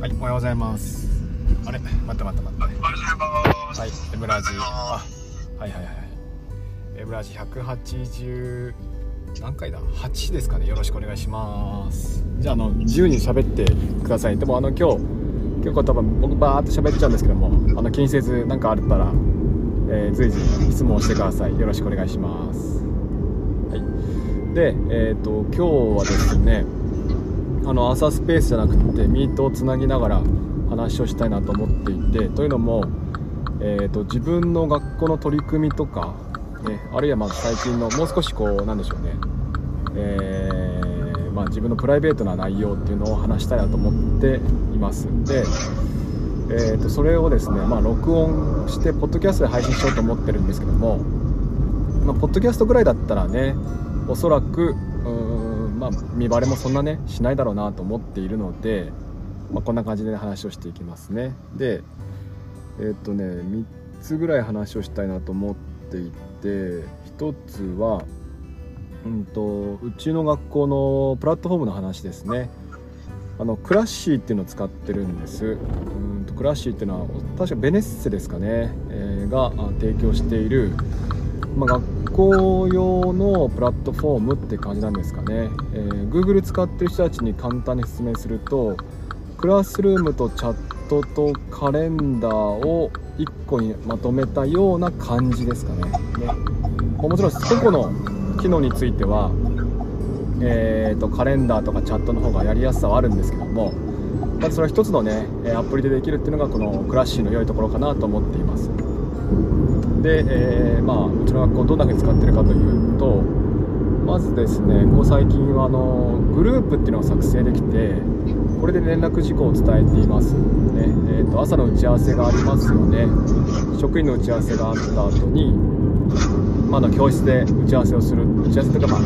はい、おはようございます。あれ、待って待って待って。おはようございます。はい、エムラジ。おはようございますあ、はいはいはい。エムラジ180何回だ？8ですかね。よろしくお願いします。じゃああの自由に喋ってください。でもあの今日結構多分僕バーって喋っちゃうんですけども、あの気にせず何かあったら、えー随時質問してください。よろしくお願いします。はい。で、えっ、と今日はですね。あの朝スペースじゃなくてミートをつなぎながら話をしたいなと思っていてというのも、えー、と自分の学校の取り組みとか、ね、あるいはまあ最近のもう少しこうなんでしょうね、えーまあ、自分のプライベートな内容っていうのを話したいなと思っています。で、えー、とそれをですね、まあ、録音してポッドキャストで配信しようと思ってるんですけども、まあ、ポッドキャストぐらいだったらねおそらくうんまあ、見バレもそんなねしないだろうなと思っているので、まあ、こんな感じで、ね、話をしていきますね。でえーっとね3つぐらい話をしたいなと思っていて1つはうんとうちの学校のプラットフォームの話ですね。あのクラッシーっていうのを使ってるんです。うんとクラッシーっていうのは確かベネッセですかね、えーが提供している、まあ、学校用のプラットフォームって感じなんですかね、えー Google 使ってる人たちに簡単に説明するとクラスルームとチャットとカレンダーを1個にまとめたような感じですかね。ね。もちろん個々の機能については、えーとカレンダーとかチャットの方がやりやすさはあるんですけどもまずそれは一つのねえアプリでできるっていうのがこのクラッシーの良いところかなと思っています。で、えーまあ、うちの学校どんな風に使ってるかというとまずですねここ最近はあのグループっていうのが作成できてこれで連絡事項を伝えています、ねえー、と朝の打ち合わせがありますよね。職員の打ち合わせがあった後に、まあ、あの教室で打ち合わせをする打ち合わせというか、まあ、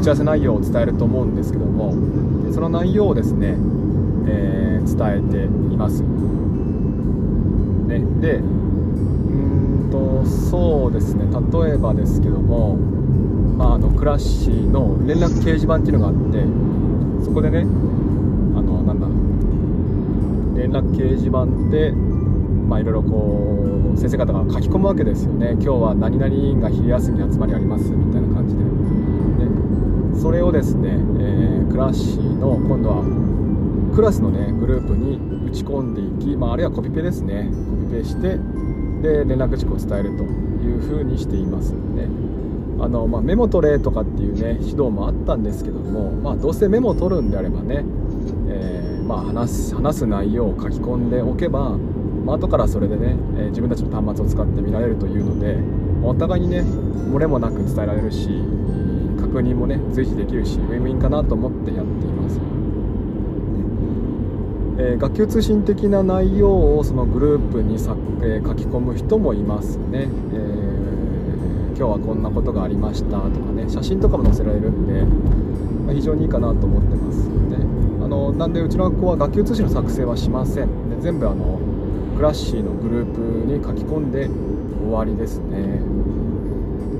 打ち合わせ内容を伝えると思うんですけどもでその内容をですね、えー伝えています、ね、でとそうですね。例えばですけども、まあ、あのクラッシーの連絡掲示板っていうのがあってそこでねあのなんだ連絡掲示板でまあいろいろこう先生方が書き込むわけですよね。今日は何々が昼休みに集まりありますみたいな感じで。でそれをですね、えークラッシーの今度はクラスのねグループに打ち込んでいき、まあ、あるいはコピペですね。コピペしてで連絡事項を伝えるというふうにしていますね。あの、まあ、メモ取れとかっていうね指導もあったんですけども、まあ、どうせメモを取るんであればね、えーまあ、話す話す内容を書き込んでおけば、まあ後からそれでね、え自分たちの端末を使って見られるというのでお互いにね漏れもなく伝えられるし確認もね随時できるしウィンウィンかなと思ってやっていますえ学級通信的な内容をそのグループにさ、え書き込む人もいますね、えー今日はこんなことがありましたとかね写真とかも載せられるんで、まあ非常にいいかなと思ってますね。あのなんでうちの学校は学級通信の作成はしません。で全部あのクラッシーのグループに書き込んで終わりですね。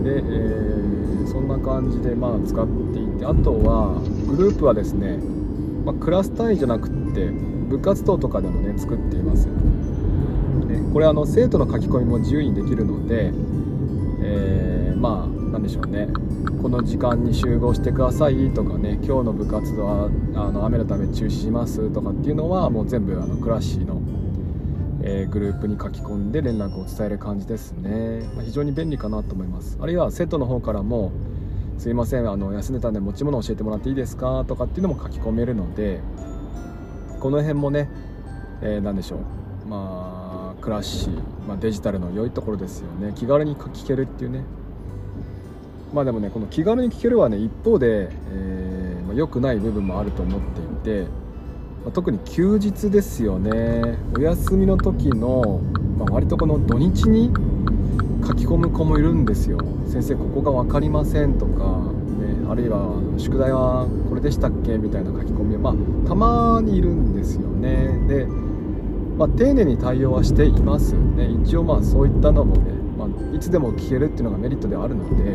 で、えーそんな感じでまあ使っていてあとはグループはですね、まあクラス単位じゃなくって部活動とかでもね作っています。でこれあの生徒の書き込みも自由にできるので、えーまあなんでしょうね。この時間に集合してくださいとかね今日の部活動はあの雨のため中止しますとかっていうのはもう全部あのクラッシーの、えーグループに書き込んで連絡を伝える感じですね、まあ非常に便利かなと思います。あるいは生徒の方からもすいませんあの休んでたんで持ち物教えてもらっていいですかとかっていうのも書き込めるのでこの辺もね、えーなんでしょう。まあクラッシー、まあ、デジタルの良いところですよね。気軽に聞けるっていうね。まあでもねこの気軽に聞けるはね一方で、えーまあ、良くない部分もあると思っていて、まあ特に休日ですよね。お休みの時の、まあ、割とこの土日に書き込む子もいるんですよ。先生ここが分かりませんとか、あるいは宿題はこれでしたっけ？みたいな書き込みまあたまにいるんですよね。で、まあ、丁寧に対応はしていますね。一応まあそういったのもね、まあ、いつでも聞けるっていうのがメリットではあるので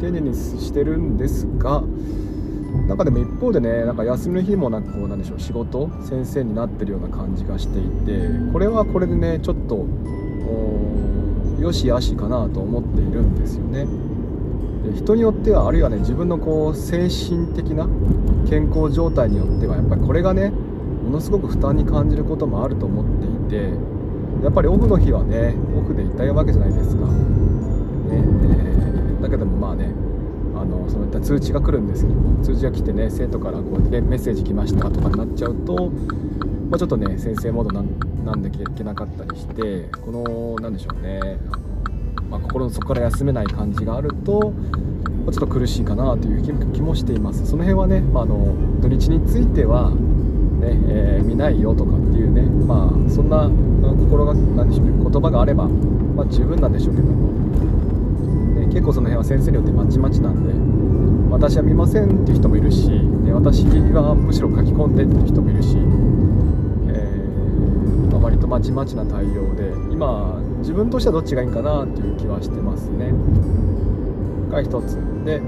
丁寧にしてるんですがなんかでも一方でねなんか休みの日もなんかこうなんでしょう仕事先生になってるような感じがしていてこれはこれでねちょっとよしあしかなと思っているんですよね。人によってはあるいはね自分のこう精神的な健康状態によってはやっぱりこれがねものすごく負担に感じることもあると思っていてやっぱりオフの日はねオフでいたいわけじゃないですか、ねえー、だけどもまあねあのそういった通知が来るんですけども通知が来てね生徒からこうメッセージ来ましたとかになっちゃうと、まあ、ちょっとね先生モードなんでいけなかったりしてこの何でしょうね。あの、まあ、心の底から休めない感じがあると、ちょっと苦しいかなという気もしています。その辺はね、まあ、の土日についてはねえー、見ないよとかっていうねまあそんな心が何でしょうね言葉があれば、まあ、十分なんでしょうけども。ね結構その辺は先生によってまちまちなんで私は見ませんっていう人もいるし、ね、私はむしろ書き込んでっていう人もいるし、え、ま、割とまちまちな対応で今自分としてはどっちがいいかなっていう気はしてますね。が一つ。で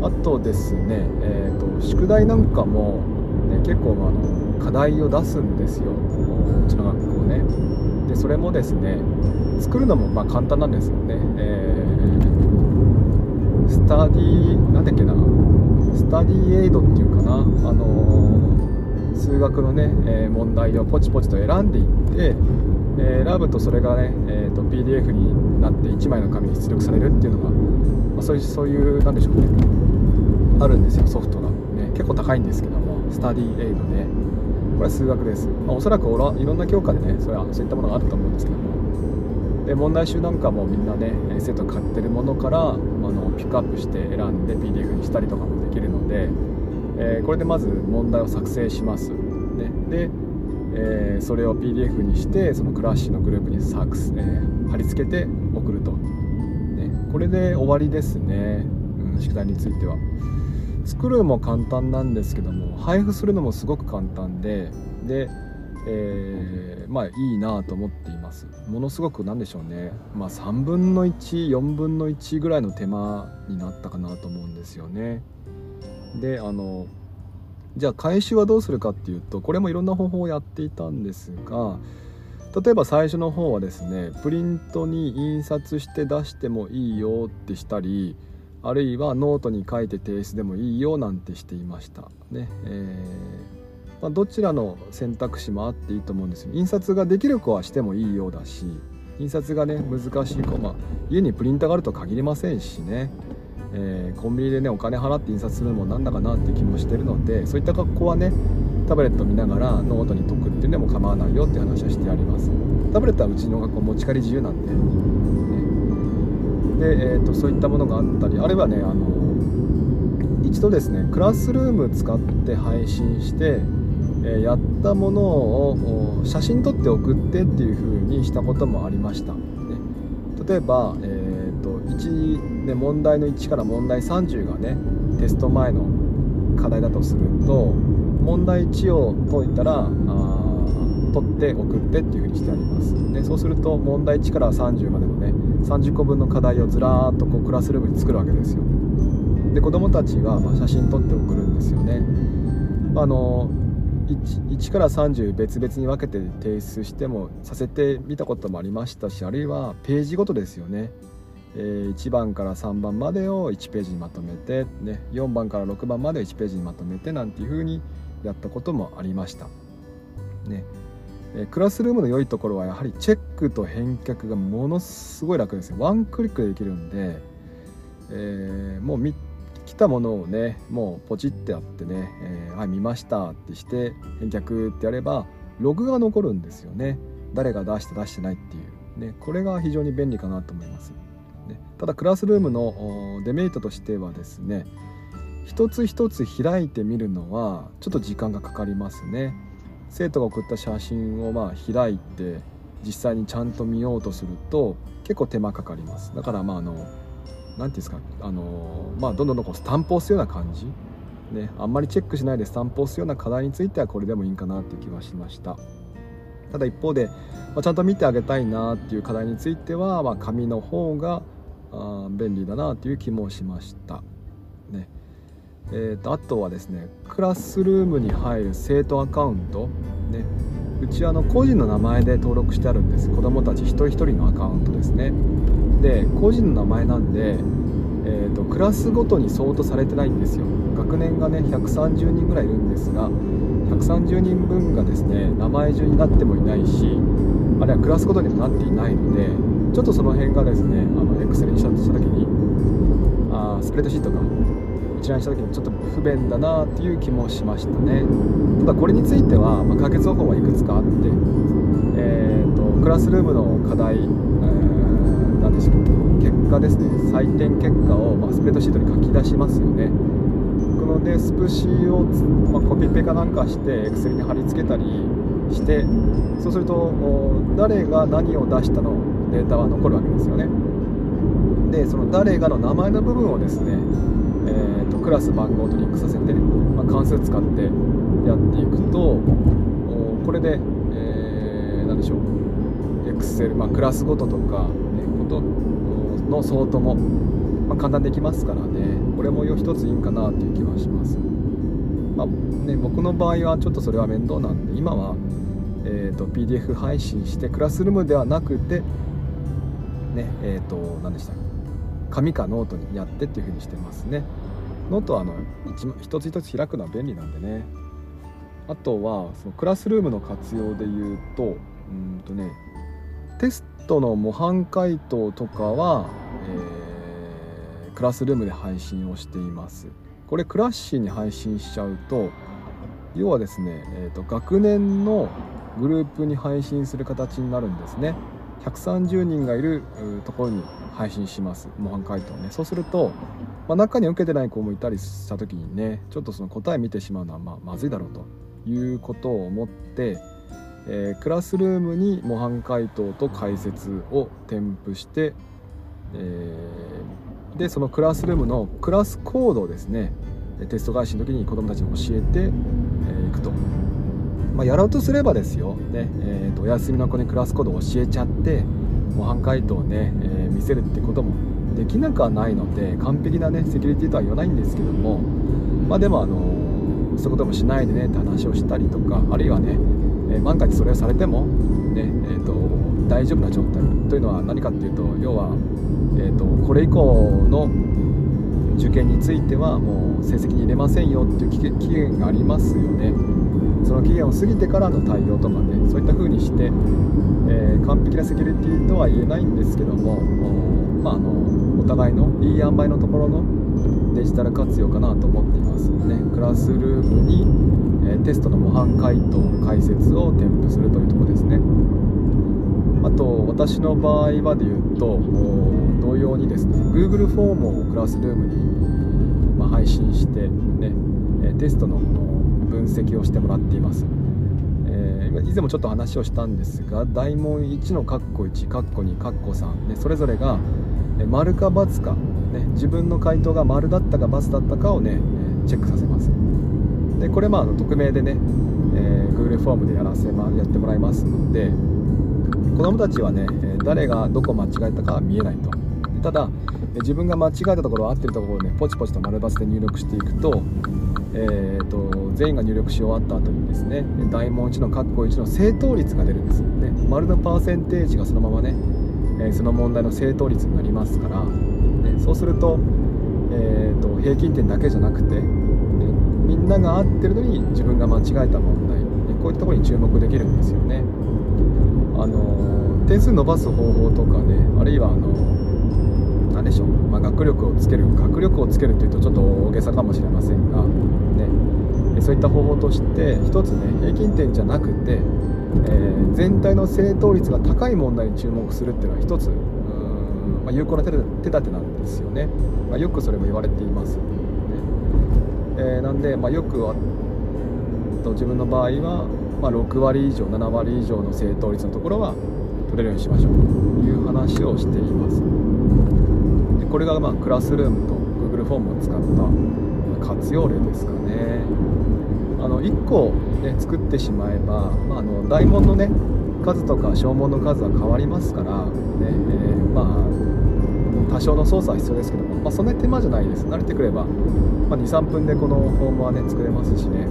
あとですね、えーと、宿題なんかも、ね、結構あの課題を出すんですよ。うちの学校ね。でそれもですね作るのもまあ簡単なんですよね、えースタディなんだっけな。スタディエイドっていうかな。あのー、数学のね、えー、問題をポチポチと選んでいって、えー、選ぶとそれがね、えーと、PDF になって1枚の紙に出力されるっていうのが、まあ、そういうそういうなんでしょうね。あるんですよソフトが、ね、結構高いんですけどもスタディエイドで。これは数学です、まあ、おそらくいろんな教科でねそれはそういったものがあると思うんですけども。で問題集なんかもみんなね生徒買ってるものからあのピックアップして選んで PDF にしたりとかもできるので、えー、これでまず問題を作成します、ね、で、えー、それを PDF にしてそのクラッシュのグループに作、えー、貼り付けて送ると、ね、これで終わりですね、うん、宿題については。作るも簡単なんですけども配布するのもすごく簡単ででえー、まあいいなと思っています。ものすごく何でしょうね。まあ3分の14分の1ぐらいの手間になったかなと思うんですよね。であのじゃあ回収はどうするかっていうとこれもいろんな方法をやっていたんですが例えば最初の方はですねプリントに印刷して出してもいいよってしたりあるいはノートに書いて提出でもいいよなんてしていました。ね、えーまあ、どちらの選択肢もあっていいと思うんですよ。印刷ができる子はしてもいいようだし印刷がね難しい子、まあ、家にプリンターがあると限りませんしね、えー、コンビニでねお金払って印刷するのもなんだかなって気もしてるのでそういった学校はねタブレット見ながらノートに解くっていうのも構わないよって話はしてあります。タブレットはうちの学校持ち帰り自由なんで、ね、で、えーと、そういったものがあったりあるいはねあの一度ですねクラスルーム使って配信してえやったものを写真撮って送ってっていう風にしたこともありました、ね、例えば、えと、1、ね、問題の1から問題30がねテスト前の課題だとすると問題1を解いたらあ取って送ってっていう風にしてあります、でそうすると問題1から30までのね30個分の課題をずらーっとこうクラスルームに作るわけですよ。で子どもたちはま写真撮って送るんですよね。あの 1, 1から30別々に分けて提出してもさせてみたこともありましたしあるいはページごとですよね、え、1番から3番までを1ページにまとめて、ね、4番から6番まで1ページにまとめてなんていう風にやったこともありました。ね。クラスルームの良いところはやはりチェックと返却がものすごい楽ですワンクリックでできるんで、えー、もう来たものをねもうポチってあってね「えー、はい見ました」ってして返却ってやればログが残るんですよね。誰が出して出してないっていう。ねこれが非常に便利かなと思います、ね、ただクラスルームのデメリットとしてはですね一つ一つ開いてみるのはちょっと時間がかかりますね。生徒が送った写真をまあ開いて実際にちゃんと見ようとすると結構手間かかります。だからまああの何ていうんですかあのまあどんどんどんこうスタンプを押すような感じ。ねあんまりチェックしないでスタンプを押すような課題についてはこれでもいいかなっていう気はしました。ただ一方で、まあ、ちゃんと見てあげたいなっていう課題については、まあ、紙の方があ便利だなという気もしました。ね。えーと、あとはですねクラスルームに入る生徒アカウント、ね、うちあの個人の名前で登録してあるんです。子どもたち一人一人のアカウントですね。で個人の名前なんで、えーと、クラスごとに相当されてないんですよ。学年がね130人ぐらいいるんですが130人分がですね名前順になってもいないしあるいはクラスごとにもなっていないのでちょっとその辺がですねあの Excel にした時にあスプレッドシートが一覧した時にちょっと不便だなっていう気もしましたね。ただこれについては、まあ、解決方法はいくつかあって、えーと、クラスルームの課題、えー、何でしょう結果ですね。採点結果を、まあ、スプレッドシートに書き出しますよね。このでスプシーを、まあ、コピペかなんかして Excel に貼り付けたりしてそうすると誰が何を出したのデータは残るわけですよね。でその誰がの名前の部分をですね、えーと、クラス番号とリンクさせて、まあ、関数使ってやっていくとこれで、えー、何でしょう。Excel、まあ、クラスごととか、ね、ことの相当も、まあ、簡単できますからね。これも一ついいんかなっていう気はします。まあね、僕の場合はちょっとそれは面倒なんで今は、えーと、PDF 配信してクラスルームではなくてねえっ、ー、と何でした紙かノートにやってっていう風にしてますね。ノートはあの一つ一つ開くのは便利なんでね。あとはそのクラスルームの活用で言うとうんとねテストの模範解答とかは、えー、クラスルームで配信をしています。これクラッシーに配信しちゃうと要はですね、えーと、学年のグループに配信する形になるんですね。130人がいるところに配信します。模範解答ね。そうすると、まあ、中に受けてない子もいたりした時にねちょっとその答え見てしまうのはまあまずいだろうということを思って、えー、クラスルームに模範解答と解説を添付して、えー、でそのクラスルームのクラスコードをですねテスト返しの時に子どもたちに教えてい、えー、くと。まあ、やろうとすればですよ、ねえーと、お休みの子にクラスコードを教えちゃって模範解答をね、えー、見せるってこともできなくはないので完璧なねセキュリティとは言わないんですけどもまあでもあの、そういうこともしないでねって話をしたりとかあるいはね、えー、万が一それをされても、大丈夫な状態というのは何かっていうと要は、えーと、これ以降の受験についてはもう成績に入れませんよっていう期限がありますよね。その期限を過ぎてからの対応とかねそういった風にして、えー、完璧なセキュリティとは言えないんですけどもまあ、あのお互いのいい塩梅のところのデジタル活用かなと思っていますね。クラスルームに、えー、テストの模範解答解説を添付するというとこですね。あと私の場合はで言うと同様にですね Google フォームをクラスルームに、ま、配信してねテストの分析をしてもらっています、えー、以前もちょっと話をしたんですが大問1のカッコ1カッコ2カッコ3、ね、それぞれが丸か×か、ね、自分の回答が丸だったか×だったかをねチェックさせます。でこれまあ匿名でね、えー、Google フォームでやらせ、ま、やってもらいますので子どもたちはね誰がどこ間違えたか見えないと。ただ自分が間違えたところ合ってるところをねポチポチと丸バツで入力していくと,、えーと、全員が入力し終わった後にですね大問1の括弧1の正答率が出るんです。よね丸のパーセンテージがそのままね、え、その問題の正答率になりますから、ね、そうすると,、えーと、平均点だけじゃなくて、ね、みんなが合ってるのに自分が間違えた問題、ね、こういったところに注目できるんですよね。あの点数伸ばす方法とかねあるいはあの何でしょう、まあ、学力をつける学力をつけるっていうとちょっと大げさかもしれませんが、ね、そういった方法として一つね平均点じゃなくて、えー、全体の正答率が高い問題に注目するっていうのは一つまあ、有効な手立てなんですよね、まあ、よくそれも言われています、ね。えー、なんで、まあ、よくはと自分の場合はまあ、6割以上7割以上の正答率のところは取れるようにしましょうという話をしています。でこれがまあクラスルームと Google フォームを使った活用例ですかね。あの1個、ね、作ってしまえば、まあ、あの大問のね数とか小問の数は変わりますから、ねえー、まあ多少の操作は必要ですけども、まあ、そんなに手間じゃないです。慣れてくれば、まあ、23分でこのフォームはね作れますしね。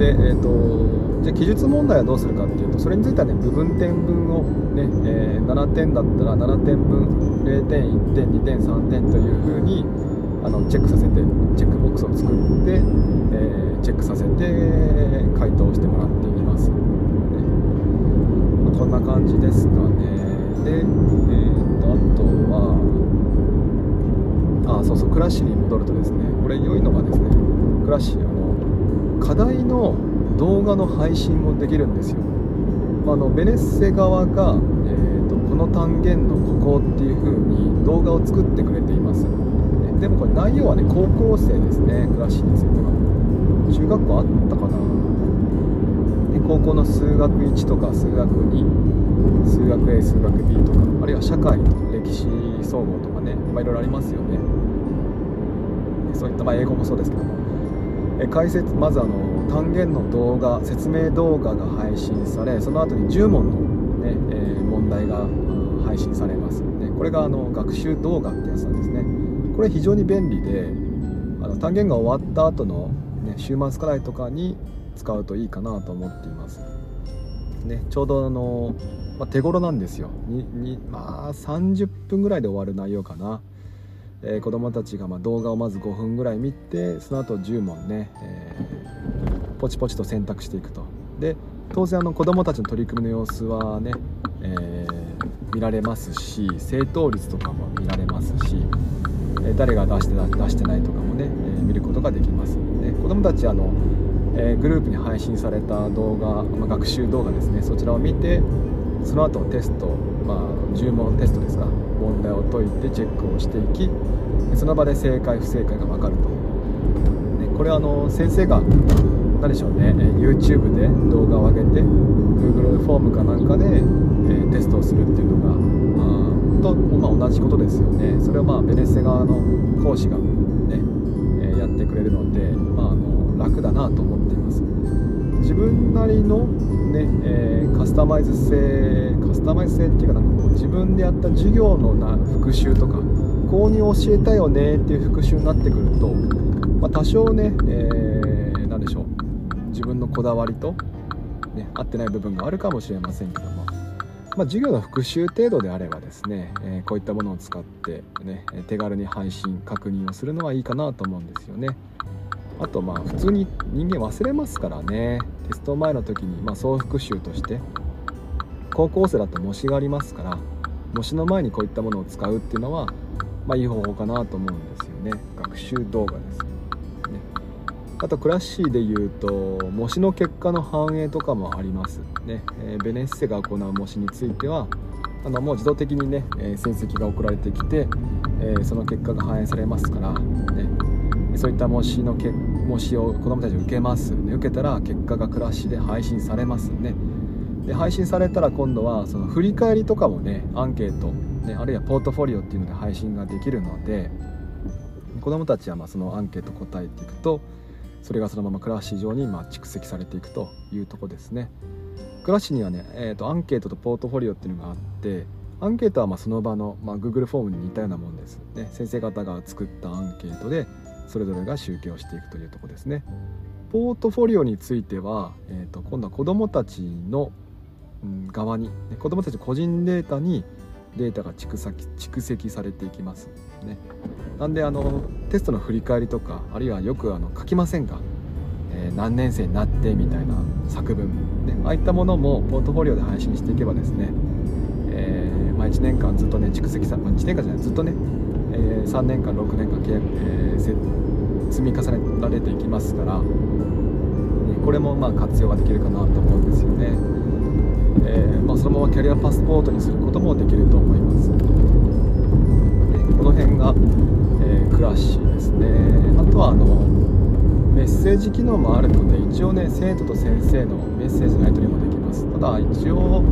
で、えーと、じゃ記述問題はどうするかっていうとそれについてはね部分点分をね、えー、7点だったら7点分0点1点2点3点というふうにあのチェックさせてチェックボックスを作って、えー、チェックさせて回答してもらっています、ね。まあ、こんな感じですかね。で、えーと、あとはあそうそうクラッシュに戻るとですねこれ良いのがですねクラッシュ課題の動画の配信もできるんですよ。あのベネッセ側が、えーと、この単元のここっていう風に動画を作ってくれています。でもこれ内容はね高校生ですねクラッシについては。中学校あったかな。で高校の数学1とか数学2数学 A 数学 B とかあるいは社会歴史総合とかね、まあ、いろいろありますよねそういった、まあ、英語もそうですけども。え解説まずあの単元の動画説明動画が配信されその後に10問のね、えー、問題が配信されます。ねこれがあの学習動画ってやつなんですね。これ非常に便利であの単元が終わった後のね週末課題とかに使うといいかなと思っています。ね、ちょうどあの、まあ、手頃なんですよ。にに、まあ、30分ぐらいで終わる内容かな、えー、子供たちがま動画をまず5分ぐらい見てその後10問ね、えー、ポチポチと選択していくと。で当然あの子供たちの取り組みの様子はね、えー、見られますし正答率とかも見られますしえ誰が出して出してないとかもね、え見ることができます。で子どもたちあの、えグループに配信された動画、まあ、学習動画ですねそちらを見てその後テスト、まあ、10問テストですか。問題を解いてチェックをしていきその場で正解不正解が分かると、ね、これはあの先生が何でしょうね YouTube で動画を上げて Google フォームかなんかで、えテストをするっていうのがあと、まあ、同じことですよね。それをまあベネッセ側の講師がね、えー、やってくれるので、まあ、あの楽だなと思って自分なりのね、えー、カスタマイズ性カスタマイズ性っていうかなんかこう自分でやった授業のな復習とかこうに教えたよねっていう復習になってくると、まあ、多少ね、えー、何でしょう自分のこだわりと、ね、合ってない部分があるかもしれませんけどもまあ、授業の復習程度であればですね、えー、こういったものを使って、ね、手軽に配信確認をするのはいいかなと思うんですよね。あとまあ普通に人間忘れますからね。テスト前の時にま総復習として高校生だと模試がありますから模試の前にこういったものを使うっていうのはまあいい方法かなと思うんですよね。学習動画ですね。あとクラッシーでいうと模試の結果の反映とかもありますね、えー、ベネッセが行う模試についてはあのもう自動的にね、え、成績が送られてきて、えー、その結果が反映されますから、ね、そういった模試のけ模試を子どもたち受けます、ね、受けたら結果がクラッシュで配信されますね。で配信されたら今度はその振り返りとかもねアンケート、ね、あるいはポートフォリオっていうので配信ができるので子どもたちはまそのアンケート答えていくとそれがそのままクラッシュ上にま蓄積されていくというとこですね。クラッシュにはね、えーと、アンケートとポートフォリオっていうのがあってアンケートはまその場の、まあ、Google フォームに似たようなもんです、ね、先生方が作ったアンケートでそれぞれが集計をしていくというとこですね。ポートフォリオについては、えーと、今度は子どもたちの、うん、側に、子どもたち個人データにデータが蓄積蓄積されていきますね。なんであのテストの振り返りとかあるいはよくあの書きませんか、えー、何年生になってみたいな作文、ね、ああいったものもポートフォリオで配信していけばですね、えー、まあ、1年間ずっとね蓄積さ、まあ、1年間じゃないずっとね、えー、3年間6年間、えー、積み重ねられていきますから、ね、これもまあ活用ができるかなと思うんですよね、え、まあ、そのままキャリアパスポートにすることもできると思います、この辺がえー、クラッシーですね。あとはあのメッセージ機能もあるので一応ね生徒と先生のメッセージのやり取りもできます。ただ一応、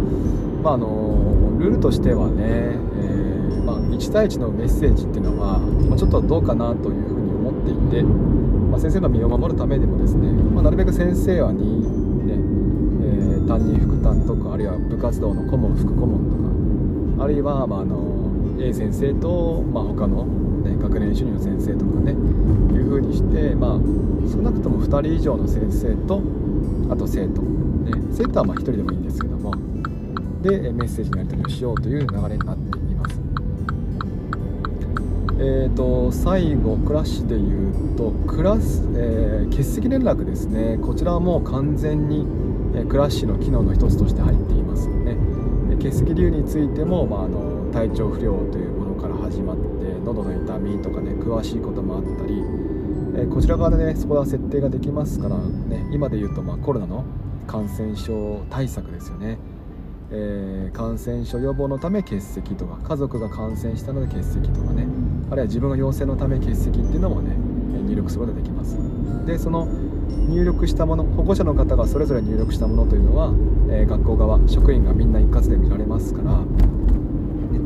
まあ、あのルールとしてはね、1対1のメッセージっていうのは、まあ、ちょっとどうかなというふうに思っていて、まあ、先生の身を守るためでもですね、まなるべく先生はにね、えー、担任副担とかあるいは部活動の顧問副顧問とかあるいは、まあ、あの A 先生と、まあ、他の、ね、学年主任の先生とかねいうふうにして、まあ、少なくとも2人以上の先生とあと生徒、ね、生徒はま1人でもいいんですけどもでメッセージのやり取りをしようという流れになってえーと、最後クラッシュでいうとクラス、えー、欠席連絡ですね。こちらはもう完全に、えー、クラッシュの機能の一つとして入っていますね。欠席理由についても、まあ、あの体調不良というものから始まって喉の痛みとかね詳しいこともあったり、えー、こちら側でねそこは設定ができますから、ね、今で言うと、まあ、コロナの感染症対策ですよね。えー、感染症予防のため欠席とか家族が感染したので欠席とかね。あるいは自分が陽性のため欠席っていうのもね入力することができます。でその入力したもの保護者の方がそれぞれ入力したものというのは、えー、学校側職員がみんな一括で見られますから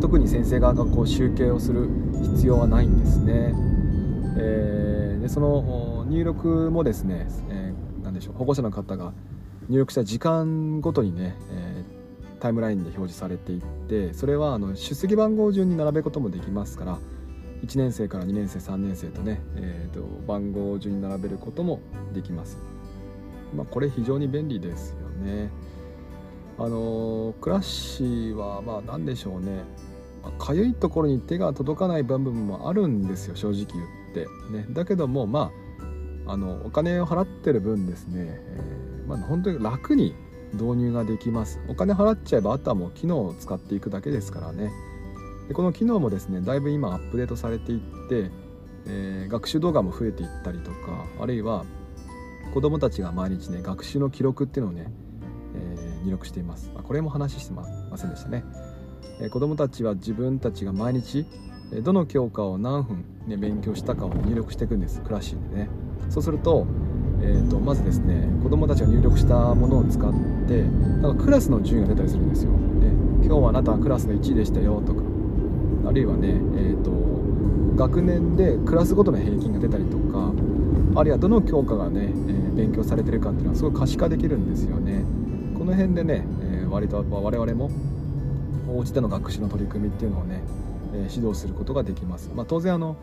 特に先生側がこう集計をする必要はないんですね、えー、でその入力もですね、えー、何でしょう保護者の方が入力した時間ごとにね、えタイムラインで表示されていってそれはあの出席番号順に並べることもできますから1年生から2年生3年生とね、えーと、番号順に並べることもできます。まあ、これ非常に便利ですよね。あのクラッシーはまあ何でしょうねかゆいところに手が届かない部分もあるんですよ正直言って。ね、だけどもまああのお金を払ってる分ですね、えー、まあ、本当に楽に導入ができますお金払っちゃえばあとはもう機能を使っていくだけですからねでこの機能もですねだいぶ今アップデートされていって、えー、学習動画も増えていったりとかあるいは子どもたちが毎日ね学習の記録っていうのをね、えー、入力しています、ま、これも話してませんでしたね、えー、子どもたちは自分たちが毎日どの教科を何分、ね、勉強したかを入力していくんです。クラシュでね。そうするとえーと、まずですね子どもたちが入力したものを使ってなんかクラスの順位が出たりするんですよ。で今日はあなたはクラスの1位でしたよとかあるいはね、えーと、学年でクラスごとの平均が出たりとかあるいはどの教科がね、えー、勉強されてるかっていうのはすごい可視化できるんですよね。この辺でね、えー、割と我々もお家での学習の取り組みっていうのをね、え、指導することができます。まあ、当然あの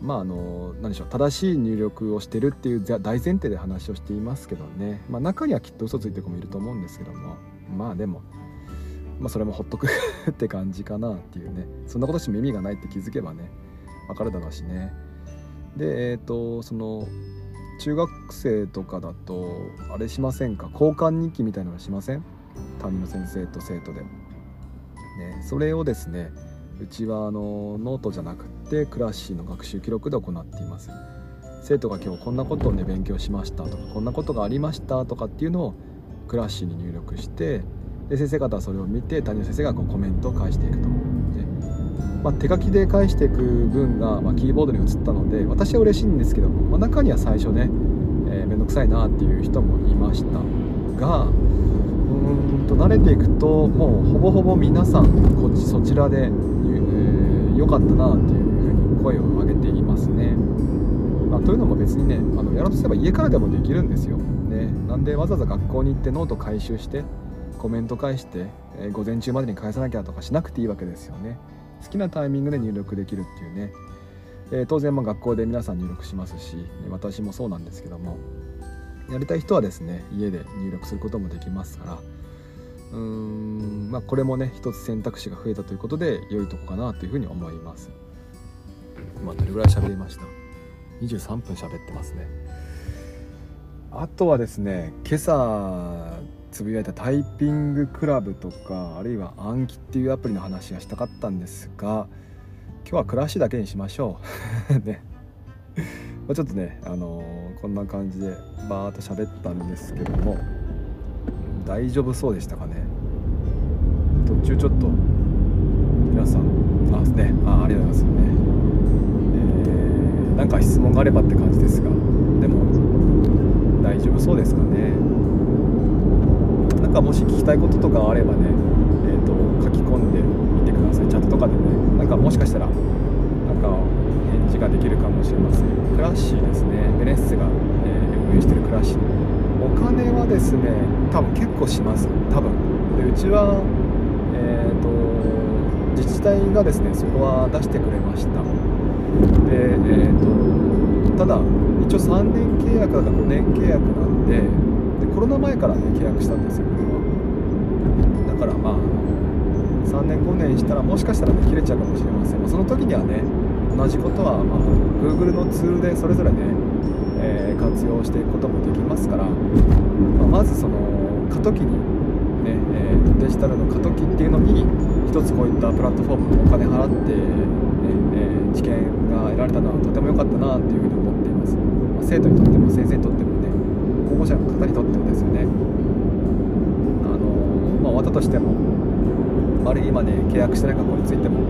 まああの何でしょう正しい入力をしてるっていう大前提で話をしていますけどね、まあ、中にはきっと嘘ついてる子もいると思うんですけどもまあでも、まあ、それもほっとく って感じかなっていうね。そんなことしても意味がないって気づけばね分かるだろうしね。でえっ、ー、とその中学生とかだとあれしませんか？交換日記みたいなのしません？担任の先生と生徒で。ね、それをですねうちはあのノートじゃなくってクラッシーの学習記録で行っています。生徒が今日こんなことをね勉強しましたとかこんなことがありましたとかっていうのをクラッシーに入力してで先生方はそれを見て担任の先生がこうコメントを返していくと、まあ、手書きで返していく分が、まあ、キーボードに移ったので私は嬉しいんですけども、まあ、中には最初ね面倒、えー、くさいなっていう人もいましたがうんと慣れていくともうほぼほぼ皆さんこっちそちらで良かったなっていうふうに声を上げていますね。まあ、というのも別にねあのやろうとすれば家からでもできるんですよ。ね、なんでわざわざ学校に行ってノート回収してコメント返して、えー、午前中までに返さなきゃとかしなくていいわけですよね。好きなタイミングで入力できるっていうね、えー、当然ま学校で皆さん入力しますし私もそうなんですけども。やりたい人はですね家で入力することもできますから。うーんまあこれもね一つ選択肢が増えたということで良いとこかなというふうに思います。今どれぐらい喋りました？23分喋ってますね。あとはですね今朝つぶやいたタイピングクラブとかあるいは暗記っていうアプリの話がしたかったんですが今日は暮らしだけにしましょう。ね。ちょっとね、あのー、こんな感じでバーっと喋ったんですけども大丈夫そうでしたかね？途中ちょっと皆さんあね。あありがとうございます。ね、えー、なんか質問があればって感じですがでも大丈夫そうですかね？なんかもし聞きたいこととかあればねえ、ー、と書き込んでみてください。チャットとかでねなんかもしかしたらなんか返事ができるかもしれません。クラッシーですね。ベネッセが、え、運営してるクラッシー。お金はですね多分結構します。多分。でうちはえっ、ー、と自治体がですねそこは出してくれました。でえっ、とただ一応3年契約だから5年契約なんででコロナ前からね契約したんですよ。これはだからまあ3年5年したらもしかしたらね切れちゃうかもしれません、まあ、その時にはね同じことは、まあ、Google のツールでそれぞれね、えー、活用していくこともできますから、まあ、まずその過渡期にね、えー、デジタルの過渡期っていうのに一つこういったプラットフォームお金払って、ねえー、知見が得られたのはとても良かったなっていうふうに思っています、まあ、生徒にとっても先生にとってもね保護者の方にとってもですよね。あのまあ、終わったとしてもあるいは今ね契約してない学校についても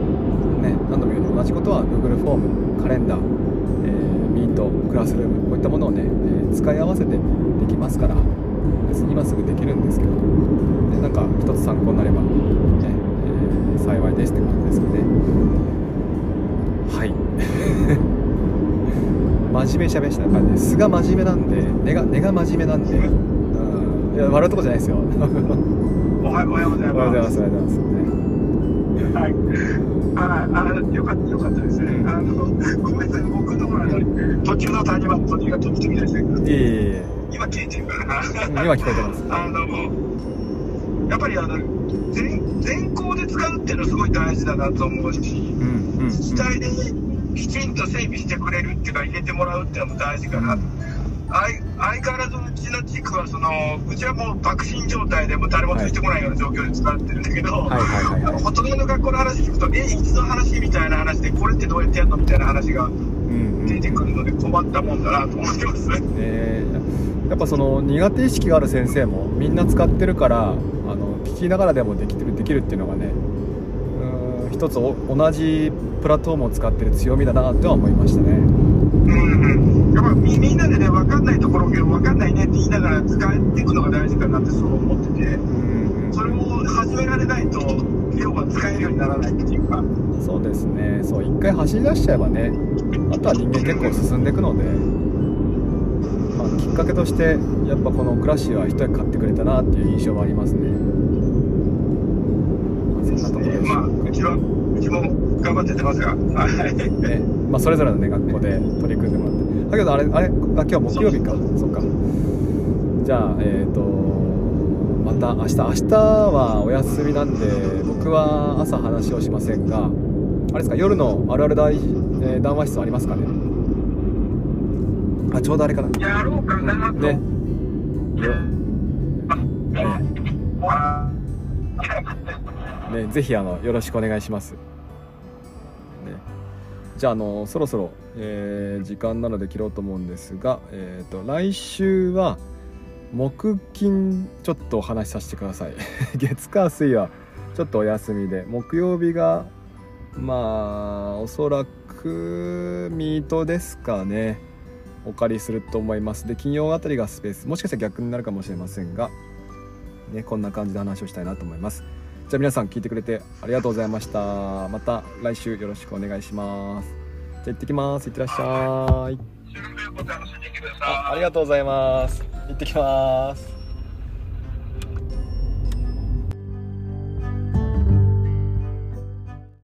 ね何度も言うように同じことは Google フォームカレンダー、えー、ミートクラスルームこういったものをね、えー、使い合わせてできますから別に今すぐできるんですけど、ね、なんか一つ参考になれば、ねえー、幸いですって感じですかね。はい。真面目しゃべした感じで素が真面目なんで根が根が真面目なんで、うん、いや笑うとこじゃないですよおはようございます。おはようございます。おはようございます。はい。あ、あ、よかった、よかったですね。あの、ごめんなさい、僕のあの途中の谷間、途中が途中みたいですね。いえいえ。今聞いてるからな。今聞こえてます。あの、やっぱりあの、全全校で使うっていうのすごい大事だなと思うし、うんうん、自治体できちんと整備してくれるっていうか入れてもらうっていうのも大事かな。うん相変わらずうちの地区はそのうちはもう爆心状態でも誰もついてこないような状況で使ってるんだけど、ほとんどの学校の話聞くとえいつの話みたいな話でこれってどうやってやるのみたいな話が出てくるので困ったもんだなと思ってます、えー、やっぱその苦手意識がある先生もみんな使ってるからあの聞きながらでもできてるできるっていうのがねうん一つ同じプラットフォームを使ってる強みだなとは思いましたね。うんやっぱみみんなでね分かんないところを分かんないねって言いながら使っていくのが大事かなってそう思ってて、それを始められないと要は使えるようにならないっていうか。そうですね。そう一回走り出しちゃえばねあとは人間結構進んでいくので、まあ、きっかけとしてやっぱこのクラッシュは一役買ってくれたなっていう印象はありますね、まあ、そんなところちはうちも頑張っててますが、はい。ねまあ、それぞれの、ね、学校で取り組んでもらって。だけどあれあれあ今日木曜日か。そっか。じゃあえっ、ー、とまた明日明日はお休みなんで僕は朝話をしませんがあれですか夜のあるある大、えー、談話室ありますかね？あちょうどあれかな。やろうかなね。ね、ねぜひあのよろしくお願いします。ね。じゃあのそろそろ、えー、時間なので切ろうと思うんですが、えーと、来週は木金ちょっとお話しさせてください。月火水はちょっとお休みで木曜日がまあおそらくミートですかね。お借りすると思います。で金曜あたりがスペース。もしかしたら逆になるかもしれませんがねこんな感じで話をしたいなと思います。じゃあ皆さん聞いてくれてありがとうございました。また来週よろしくお願いします。じゃあ行ってきます。いってらっしゃい。あありがとうございます。行ってきます